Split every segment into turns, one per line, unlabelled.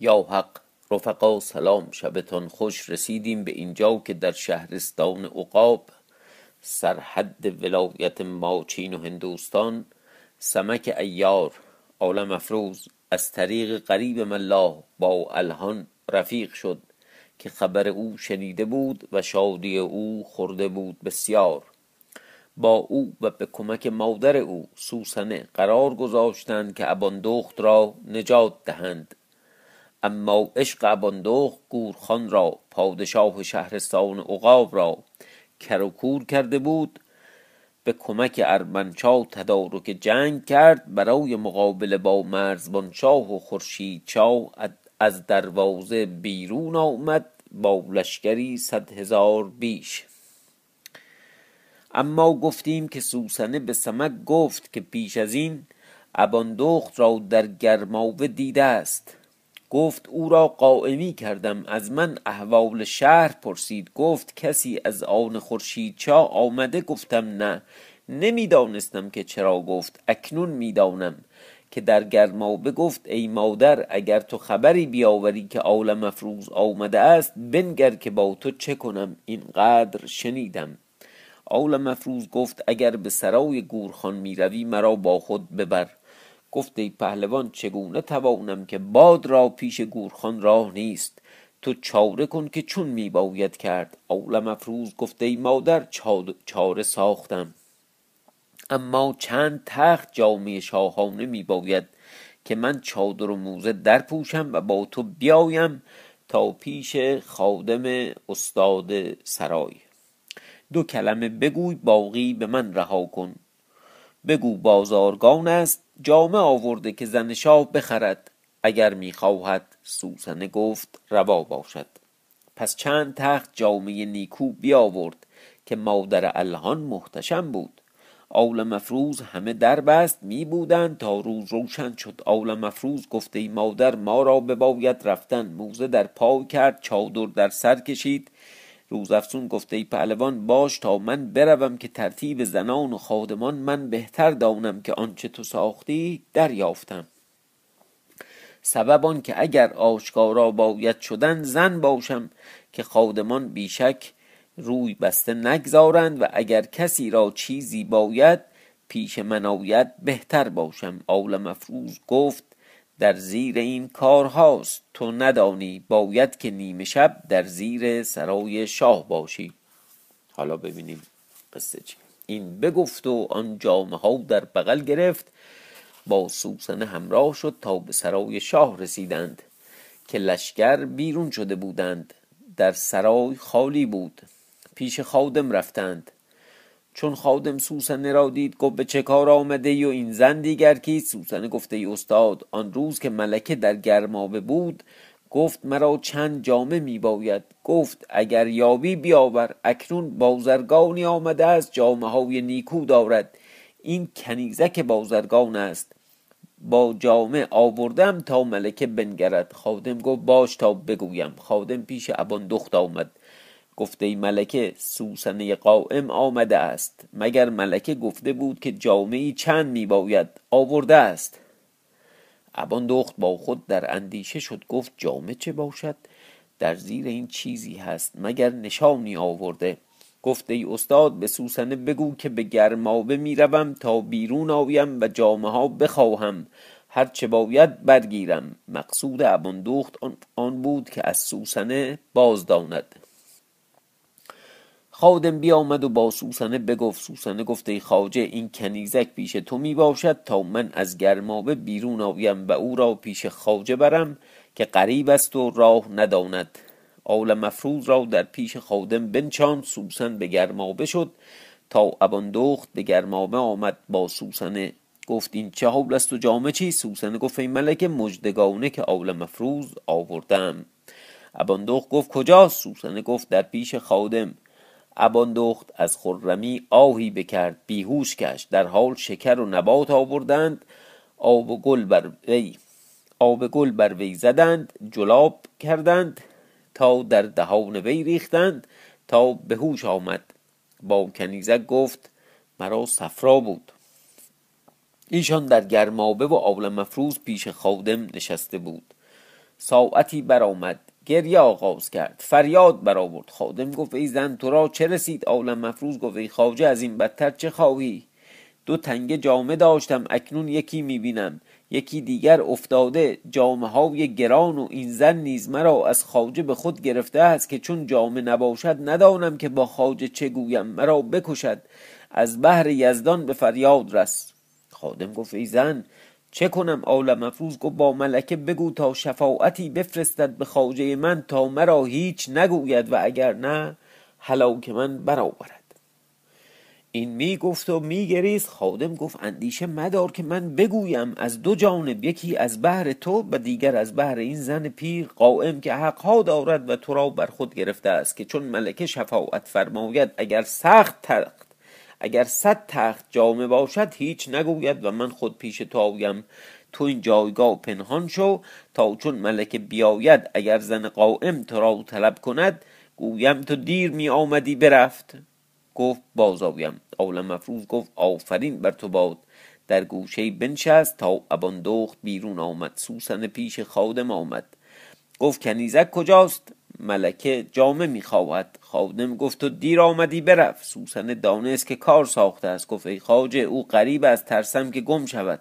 یا حق رفقا سلام شبتان خوش رسیدیم به اینجا که در شهرستان عقاب سرحد ولایت ماچین و هندوستان سمک ایار عالم افروز از طریق قریب ملا با الهان رفیق شد که خبر او شنیده بود و شادی او خورده بود بسیار. با او و به کمک مادر او سوسنه قرار گذاشتند که اباندخت را نجات دهند. اما عشق اباندخت گورخان را پادشاه شهرستان عقاب را کر کرده بود به کمک ارمنشاه تدارک جنگ کرد برای مقابله با مرزبانشاه و خورشیدشاه از دروازه بیرون آمد با لشکری صد هزار بیش. اما گفتیم که سوسنه به سمک گفت که پیش از این اباندخت را در گرماوه دیده است. گفت او را قائمی کردم. از من احوال شهر پرسید. گفت کسی از آن خورشید چا آمده؟ گفتم نه. نمی‌دانستم که چرا گفت. اکنون می‌دانم که در گرما بگفت ای مادر اگر تو خبری بیاوری که آل مفروض آمده است بنگر که با تو چه کنم؟ اینقدر شنیدم. آل مفروض گفت اگر به سرای گورخان می‌روی مرا با خود ببر. گفت ای پهلوان چگونه توانم که باد را پیش گورخان راه نیست؟ تو چاره کن که چون میباید کرد. آل مفروض گفت ای مادر چاره ساختم. اما چند تخت جامعه شاهانه می باید که من چادر و موزه در پوشم و با تو بیایم تا پیش خادم استاد سرای. دو کلمه بگوی باقی به من رها کن. بگو بازارگان است جامه آورده که زن شاه بخرد اگر می‌خواهد سوسنه گفت روا باشد. پس چند تخت جامعه نیکو بیاورد که مادر الهان محتشم بود. آول مفروز همه در بست می بودند تا روز روشن شد. آول مفروز گفته ای مادر ما را بباید رفتن. موزه در پای کرد چادر در سر کشید. روز افسون گفته ای پهلوان باش تا من بروم که ترتیب زنان و خادمان من بهتر دانم که آنچه تو ساختی دریافتم. سبب آن که اگر آشکارا باید شدن زن باشم که خادمان بیشک روی بسته نگذارند و اگر کسی را چیزی باید پیش من آید بهتر باشم. آول مفروض گفت در زیر این کار هاست. تو ندانی باید که نیمه شب در زیر سرای شاه باشی. حالا ببینیم قصه چی. این بگفت و آن جامعه ها در بغل گرفت. با سوسن همراه شد تا به سرای شاه رسیدند که لشکر بیرون شده بودند. در سرای خالی بود. پیش خادم رفتند. چون خادم سوسنه را دید گفت به چه کار آمده و این زن دیگر کیست سوسنه گفته ای استاد آن روز که ملکه در گرمابه بود گفت مرا چند جامه می باید. گفت اگر یابی بیاور اکنون بازرگانی آمده است جامه های نیکو دارد. این کنیزک بازرگان است. با جامه آوردم تا ملکه بنگرد. خادم گفت باش تا بگویم. خادم پیش ابان دخت آمد. گفته ملکه سوسنه قائم آمده است. مگر ملکه گفته بود که جامعی چند می باید آورده است؟ ابان دخت با خود در اندیشه شد گفت جامه چه باشد؟ در زیر این چیزی هست مگر نشانی آورده؟ گفته ای استاد به سوسنه بگو که به گرمابه می‌روم تا بیرون آویم و جامه ها بخواهم. هر چه باید برگیرم. مقصود اباندخت آن بود که از سوسنه باز داند خادم بیامد و با سوسنه بگفت سوسنه گفته ای خاجه این کنیزک پیش تو می باشد تا من از گرمابه بیرون آویم و او را پیش خاجه برم که قریب است و راه نداند. آل مفروض را در پیش خادم بنچان سوسن به گرمابه شد. تا اباندخت به گرمابه آمد با سوسنه. گفت این چه حول است و جامه چی؟ سوسنه گفت این ملک مجدگانه که آل مفروض آوردم. اباندخت گفت کجاست؟ سوسنه گفت در پیش خادم. اباندخت از خرمی آهی بکرد بیهوش کش در حال شکر و نبات آوردند آب و گل بر وی آب گل بر وی زدند جلاب کردند تا در دهان وی ریختند تا به هوش آمد. با کنیزک گفت مرا صفرا بود. ایشان در گرمابه و آول مفروز پیش خادم نشسته بود. ساعتی برآمد. گریه آغاز کرد. فریاد برآورد. خادم گفت ای زن تو را چه رسید؟ عالم مفروض گفت ای خواجه از این بدتر چه خواهی؟ دو تنگه جامه داشتم اکنون یکی می‌بینم. یکی دیگر افتاده جامه های گران و این زن نیز مرا از خواجه به خود گرفته است که چون جامه نباشد ندانم که با خواجه چه گویم. مرا بکشد. از بحر یزدان به فریاد رس. خادم گفت ای زن چه کنم عالم مفروض گفت با ملکه بگو تا شفاعتی بفرستد به خواجه من تا مرا هیچ نگوید و اگر نه هلاک من برآورد. این می گفت و می گریست خادم گفت اندیشه مدار که من بگویم از دو جانب یکی از بحر تو و دیگر از بحر این زن پیر قائم که حقها دارد و تو را بر خود گرفته است که چون ملکه شفاعت فرماید اگر سخت اگر صد تخت جامه باشد هیچ نگوید و من خود پیش تو آیم تو این جایگاه پنهان شو تا چون ملکه بیاید اگر زن قائم تو را طلب کند گویم تو دیر می آمدی برفت. گفت بازاویم عالم مفروض گفت آفرین بر تو باد. در گوشه بنشست تا اباندخت بیرون آمد. سوسن پیش خادم آمد. گفت کنیزک کجاست؟ ملکه جامه می‌خواهد. خادم گفت تو دیر آمدی برفت. سوسن دانست که کار ساخته است. گفت ای خواجه او قریب از ترسم که گم شود.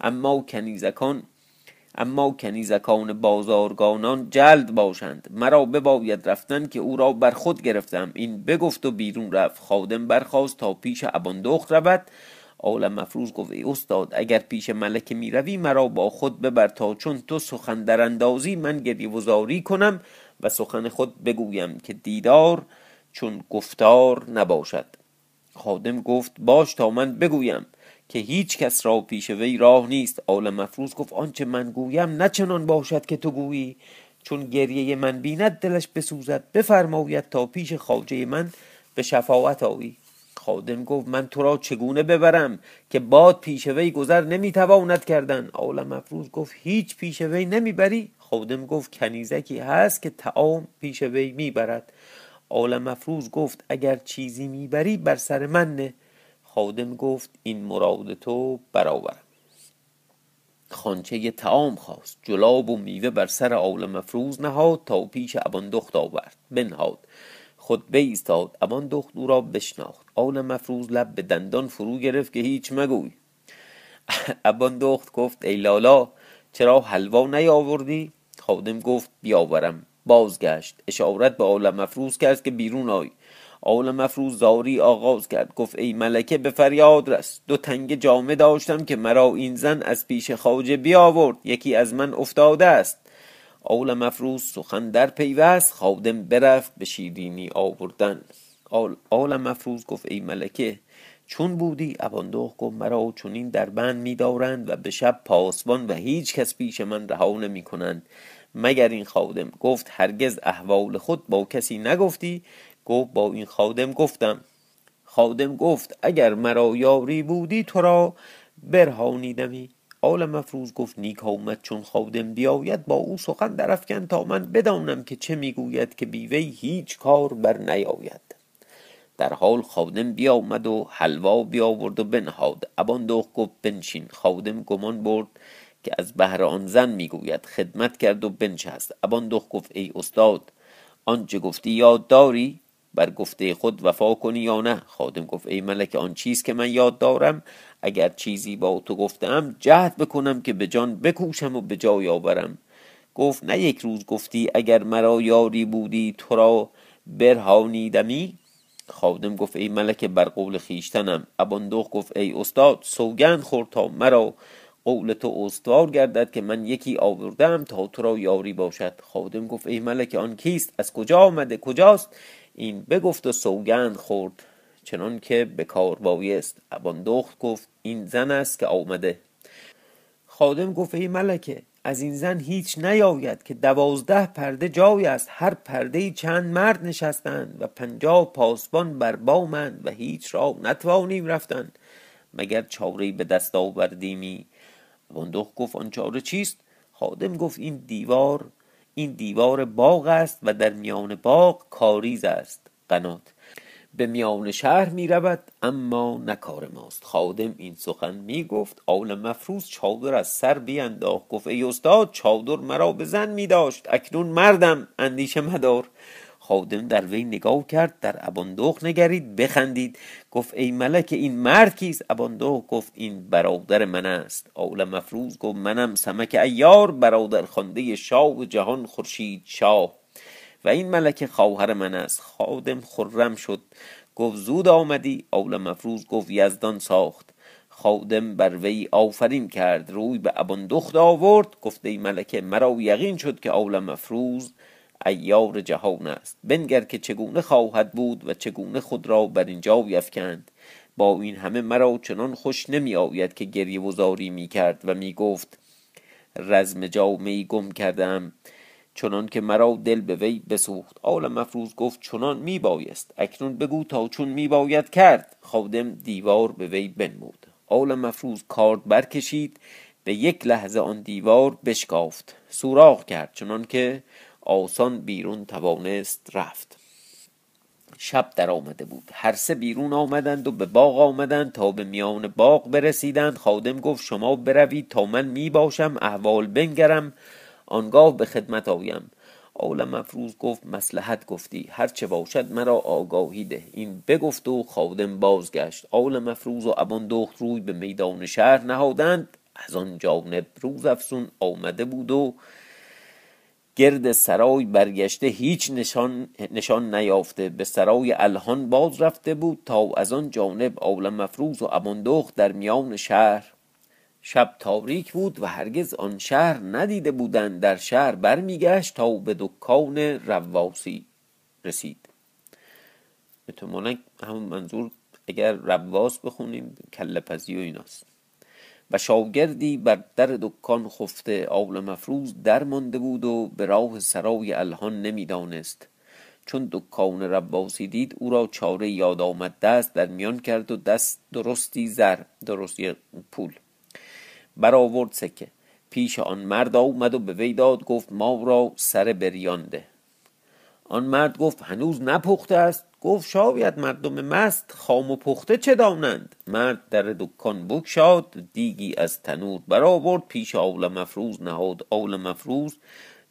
اما کنیزکان اما کنیزکان بازارگانان جلد باشند. مرا بباید رفتن که او را بر خود گرفتم. این بگفت و بیرون رفت. خادم برخواست تا پیش اباندخت رود. عالم مفروض گفت ای استاد اگر پیش ملکه می روی مرا با خود ببر تا چون تو سخن در اندازی من گریه وزاری کنم و سخن خود بگویم که دیدار چون گفتار نباشد. خادم گفت باش تا من بگویم که هیچ کس را پیش وی راه نیست. عالم مفروض گفت آنچه من گویم نه چنان باشد که تو گویی. چون گریه من بیند دلش بسوزد بفرماید تا پیش خواجه من به شفاعت آیی. خادم گفت من تو را چگونه ببرم که باد پیش وی گذر نمی‌تواند کردن؟ عالم مفروض گفت هیچ پیش وی نمی‌بری؟ خادم گفت کنیزکی هست که تعام پیش وی می‌برد. عالم مفروض گفت اگر چیزی می‌بری بر سر من نه. خادم گفت این مراد تو برآورم خانچه تعام خواست جلاب و میوه بر سر عالم مفروض نهاد تا پیش ابان دخت آورد بنهاد. خود بایستاد ابان دخت او را بشناخت. عالم مفروض لب به دندان فرو گرفت که هیچ مگوی. ابان دخت گفت ای لالا چرا حلوا نیاوردی؟ خادم گفت بیاورم. بازگشت. اشارت به عالم مفروض کرد که بیرون آی. آل مفروض زاری آغاز کرد. گفت ای ملکه به فریاد رس. دو تنگ جامه داشتم که مرا این زن از پیش خواجه بیاورد. یکی از من افتاده است. آل مفروض سخن در پیوست خادم برفت به شیرینی آوردن. آل مفروض گفت ای ملکه چون بودی اباندوخ گفت مرا چنین در بند میدارند و به شب پاسبان و هیچ کس پیش من رها نمی کنند مگر این خادم گفت هرگز احوال خود با کسی نگفتی؟ گفت با این خادم گفتم. خادم گفت اگر مرا یاری بودی تو را برهانیدمی. آل مفروض گفت نیک آمد چون خادم بیاید با او سخن درفکن تا من بدانم که چه می‌گوید که بیوی هیچ کار بر نیاید. در حال خادم بیامد و حلوا بیاورد و بنهاد. ابان دوخ گفت بنشین. خادم گمان برد که از بهر آن زن می‌گوید. خدمت کرد و بنشست. ابان دوخ گفت ای استاد آنچه گفتی یاد داری؟ بر گفته خود وفا کنی یا نه؟ خادم گفت ای ملک آن چیز که من یاد دارم اگر چیزی با تو گفتم جهد بکنم که به جان بکوشم و به جای آورم. گفت نه یک روز گفتی اگر مرا یاری بودی تو را برهانیدمی؟ خادم گفت ای ملک بر قول خیشتنم اباندوخ گفت ای استاد سوگند خورد تا مرا قول تو استوار گردد که من یکی آوردم تا تو را یاری باشد. خادم گفت ای ملک آن کیست؟ از کجا آمده؟ کجاست؟ این بگفت و سوگند خورد چنان که به کار بایست. اباندخت گفت این زن است که آمده. خادم گفت ای ملکه از این زن هیچ نیاید که دوازده پرده جای است. هر پرده چند مرد نشستند و پنجاه پاسبان بر بامند و هیچ را نتوانیم رفتن. مگر چاره به دست آوردیمی؟ بندخ گفت آن چاره چیست؟ خادم گفت این دیوار این دیوار باغ است و در میان باغ کاریز است قنات. به میان شهر می رود اما نکار ماست. خادم این سخن می گفت آل مفروض چادر از سر بینداخت. گفت ای استاد چادر مرا به زن می داشت. اکنون مردم اندیشه مدار. خادم در وی نگاه کرد در اباندوخ نگرید بخندید. گفت ای ملک این مرد کیست؟ اباندوخ گفت این برادر من است. آل مفروض گفت منم سمک ایار برادر خانده شاه جهان خورشید شاه. و این ملک خواهر من است. خادم خرم شد. گفت زود آمدی؟ آل مفروض گفت یزدان ساخت. خادم بر وی آفرین کرد. روی به اباندخت آورد. گفت ای ملکه مرا یقین شد که آل مفروض ایار جهان است. بنگر که چگونه خواهد بود و چگونه خود را بر اینجا بیفکند با این همه مرا چنان خوش نمی آید که گریه و زاری می کرد و می گفت رزم جامعی گم کردم. چنان که مرا دل به وی بسوخت. آل مفروض گفت چنان می بایست. اکنون بگو تا چون می باید کرد. خادم دیوار به وی بنمود. آل مفروض کارد برکشید. به یک لحظه آن دیوار بشکافت. سوراخ کرد. چنان که آسان بیرون توانست رفت. شب در آمده بود. هر سه بیرون آمدند و به باغ آمدند تا به میان باغ برسیدند. خادم گفت شما بروید تا من می باشم احوال بنگرم آنگاه به خدمت آیم. آل مفروض گفت مسلحت گفتی هرچه باشد مرا آگاهی ده. این بگفت و خادم بازگشت. آل مفروض و ابان دخت روی به میدان شهر نهادند. از آن جانب روز افسون آمده بود و گرد سرای برگشته هیچ نشان, نشان نیافته. به سرای الهان باز رفته بود تا از آن جانب آل مفروض و اباندخت در میان شهر. شب تاریک بود و هرگز آن شهر ندیده بودند. در شهر برمیگشت تا به دکان رواسی رسید. احتمالا همون منظور اگر رواس بخونیم کله پزی و ایناست. و شاگردی بر در دکان خفته آول مفروض در مانده بود و به راه سرای الهان نمی‌دانست. چون دکان رباسی دید او را چاره یاد آمد دست در میان کرد و دست درستی زر درستی پول برآورد سکه. پیش آن مرد آمد و به وی داد گفت ما را سر بریانده آن مرد گفت هنوز نپخته است. گفت شاید مردم مست خام و پخته چه دانند؟ مرد در دکان بگشاد دیگی از تنور برآورد پیش آول مفروز نهاد آول مفروز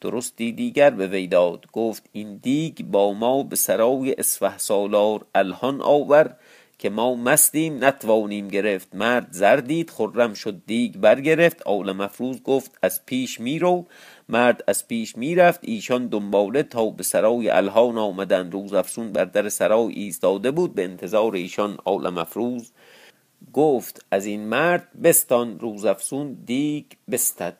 درستی دیگر به وی داد. گفت این دیگ با ما به سرای اسفه سالار الهان آور که ما مستیم نتوانیم گرفت. مرد زردید خرم شد دیگ برگرفت. آول مفروز گفت از پیش میرو. مرد از پیش می‌رفت. ایشان دنباله تا به سرای الهان آمدند روز افسون بر در سرای ایستاده بود. به انتظار ایشان آل مفروز گفت از این مرد بستان. روز افسون دیگ بستد.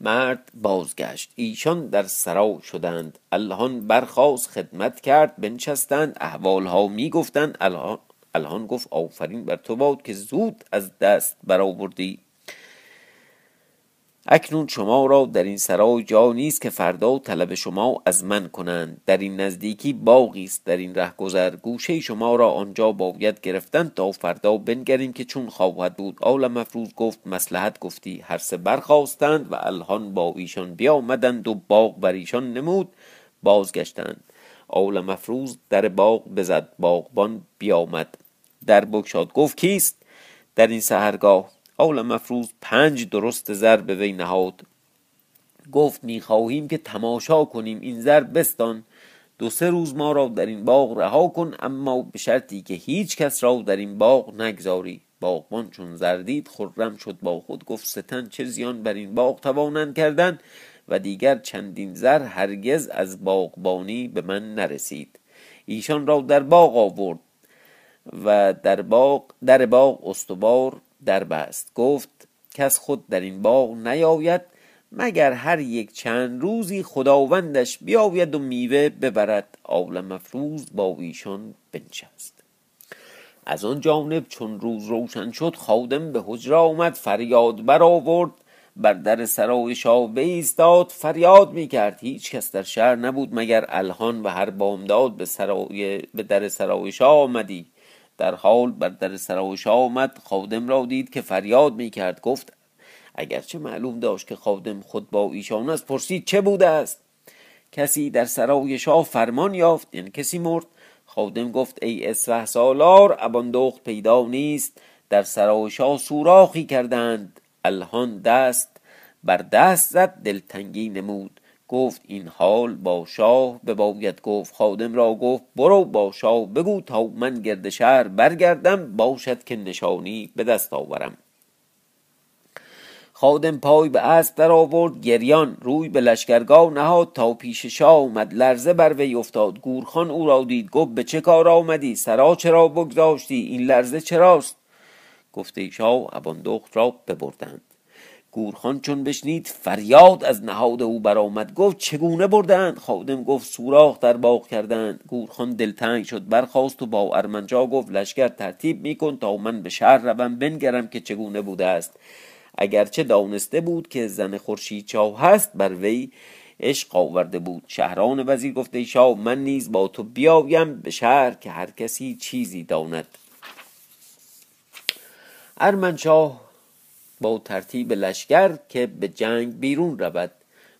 مرد بازگشت. ایشان در سرا شدند. الهان برخواست خدمت کرد بنشستند. احوالها می‌گفتند. الهان الهان گفت آفرین بر تو باد که زود از دست برآوردی. اکنون شما را در این سرای جا نیست که فردا طلب شما از من کنند. در این نزدیکی باغی است در این رهگذر. گوشه شما را آنجا باید گرفتن تا فردا بنگریم که چون خواهد بود. آل مفروض گفت مسلحت گفتی هر سه برخواستند و الهان با ایشان بیامدند و باغ بر ایشان نمود بازگشتند. آل مفروض در باغ بزد باغبان بیامد. در بگشاد گفت کیست؟ در این سهرگاه آول مفروض پنج درست زر به وی نهاد. گفت می‌خواهیم که تماشا کنیم این زر بستان. دو سه روز ما را در این باغ رها کن اما به شرطی که هیچ کس را در این باغ نگذاری. باغبان چون زردید خرم شد با خود. گفت ستن چه زیان بر این باغ توانند کردن و دیگر چندین زر هرگز از باغبانی به من نرسید. ایشان را در باغ آورد و در باغ در باغ استوار در بست گفت کس خود در این باغ نیاید مگر هر یک چند روزی خداوندش بیاید و میوه ببرد آول مفروض با ایشان بنشست. از آن جانب چون روز روشن شد خادم به حجره آمد فریاد برآورد بر در سرای شاه بایستاد فریاد می‌کرد هیچ کس در شهر نبود مگر الهان و هر بامداد به سرای به در سرای شاه آمدی؟ در حال بر در سرای شاه آمد. خادم را دید که فریاد می کرد گفت اگرچه معلوم داشت که خادم خود با ایشان است پرسید چه بوده است؟ کسی در سرای شاه فرمان یافت. یعنی کسی مرد. خادم گفت ای اسفه سالار اباندخت پیدا نیست. در سرای شاه سوراخی کردند. الهان دست بر دست زد دلتنگی نمود. گفت این حال با شاه بباید گفت خادم را گفت برو با شاه بگو تا من گرد شهر برگردم باشد که نشانی به دست آورم. خادم پای به اسب در آورد گریان روی به لشکرگاه نهاد تا پیش شاه آمد. لرزه بر وی افتاد. گورخان او را دید. گفت به چه کار آمدی؟ سرا چرا بگذاشتی؟ این لرزه چراست؟ گفته شاه اباندخت را ببردند. گورخان چون بشنید فریاد از نهاد او برآمد. گفت چگونه بردند؟ خادم گفت سوراخ در باغ کردند. گورخان دلتنگ شد برخاست و با ارمنجا گفت لشکر ترتیب میکن تا من به شهر روم بنگرم که چگونه بوده است. اگرچه دانسته بود که زن خورشید چاه هست بر وی عشق آورده بود. شهران وزیر گفته شاه من نیز با تو بیایم به شهر که هر کسی چیزی داند. ارمنشاه با ترتیب لشکر که به جنگ بیرون رود.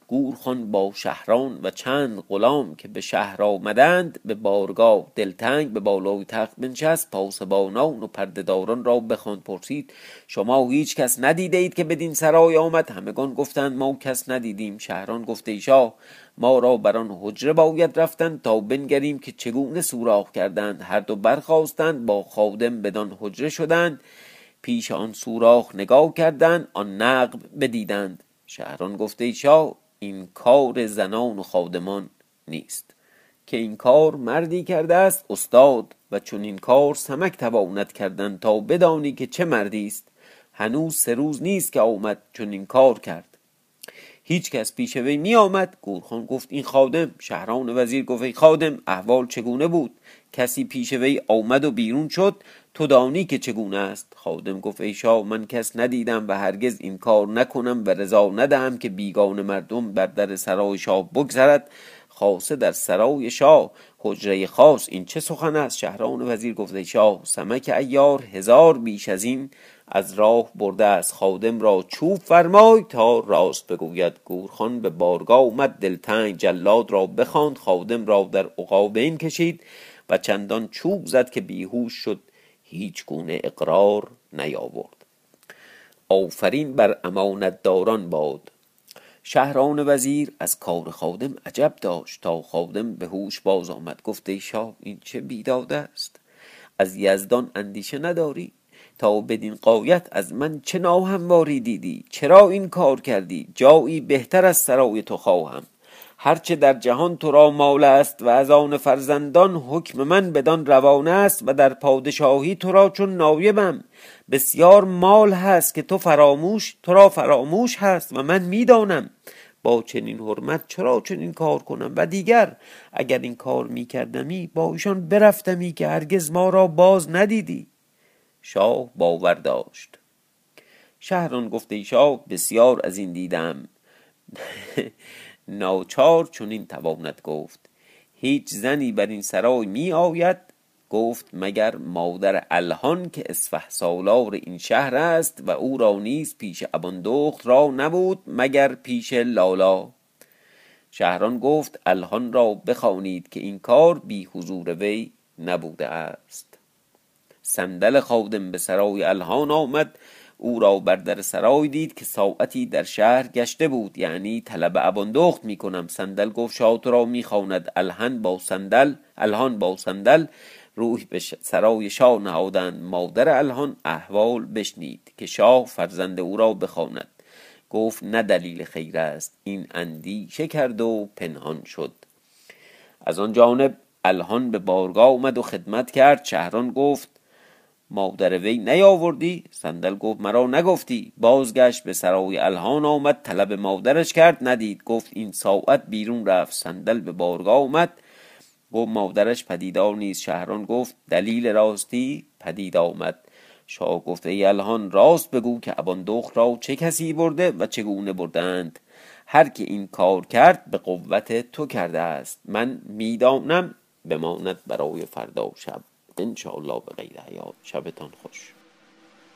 گورخان با شهران و چند غلام که به شهر آمدند به بارگاه دلتنگ به بالای تخت بنشست پاسبانان و پردهداران را بخواند پرسید شما هیچ کس ندیده اید که بدین سرای آمد؟ همگان گفتند ما کس ندیدیم. شهران گفته ایشا ما را بر آن حجره باید رفتن تا بنگریم که چگونه سوراخ کردند. هر دو برخواستند با خادم بدان حجره شدند پیش آن سوراخ نگاه کردند آن نقب بدیدند. شهران گفته شاه این کار زنان و خادمان نیست. که این کار مردی کرده است استاد و چون این کار سمک تواند کردن تا بدانی که چه مردی است. هنوز سه روز نیست که آمد چون این کار کرد. هیچ کس پیش وی می آمد گورخان گفت این خادم شهران وزیر گفت ای خادم احوال چگونه بود؟ کسی پیش وی آمد و بیرون شد؟ تو دانی که چگونه است؟ خادم گفت ای شاه من کس ندیدم و هرگز این کار نکنم و رضا ندهم که بیگان مردم بر در سرای شاه بگذرد. خاصه در سرای شاه حجره خاص این چه سخن است؟ شهران وزیر گفته شاه سمک ایار هزار بیش از این از راه برده است. خادم را چوب فرمای تا راست بگوید. گورخان به بارگاه اومد دلتنگ جلاد را بخواند. خادم را در عقابین کشید و چندان چوب زد که بیهوش شد. هیچ گونه اقرار نیاورد. آفرین بر امانت داران باد. شهران وزیر از کار خادم عجب داشت تا خادم به هوش باز آمد. گفته شاه این چه بیداد است؟ از یزدان اندیشه نداری؟ تا بدین قایت از من چه ناهمواری دیدی؟ چرا این کار کردی؟ جایی بهتر از سرای تو خواهم. هرچه در جهان تو را مال است و از آن فرزندان حکم من بدان روانه است و در پادشاهی تو را چون نایبم. بسیار مال هست که تو فراموش تو را فراموش هست و من می‌دانم. با چنین حرمت چرا چنین کار کنم؟ و دیگر اگر این کار میکردمی با ایشان برفتمی که هرگز ما را باز ندیدی. شاه باور داشت. شهران گفته شاه بسیار از این دیدم. ناچار چنین تواند گفت. هیچ زنی بر این سرای می آید؟ گفت مگر مادر الهان که اسفه سالار این شهر است و او را نیز پیش اباندخت را نبود مگر پیش لالا؟ شهران گفت الهان را بخوانید که این کار بی حضور وی نبوده است. صندل خادم به سرای الهان آمد او را بر در سرای دید که ساعتی در شهر گشته بود. یعنی طلب اباندخت می کنم صندل گفت شاه را می‌خواند. الهن با صندل الهان با صندل. روح به سرای شاه نهادند. مادر الهان احوال بشنید که شاه فرزند او را بخواند. گفت نه دلیل خیر است. این اندیشه کرد و پنهان شد. از آن جانب الهان به بارگاه اومد و خدمت کرد. شهران گفت مادر وی نیاوردی؟ صندل گفت مرا نگفتی. بازگشت به سرای الهان آمد طلب مادرش کرد ندید. گفت این ساعت بیرون رفت. صندل به بارگاه آمد. گفت مادرش پدیدار نیست. شهران گفت دلیل راستی؟ پدید آمد. شاه گفت ای الهان راست بگو که اباندخت را چه کسی برده و چگونه بردند؟ هر که این کار کرد به قوت تو کرده است. من می‌دانم بماند برای فردا شب. انشاءالله به غیر حیات. شبتان خوش.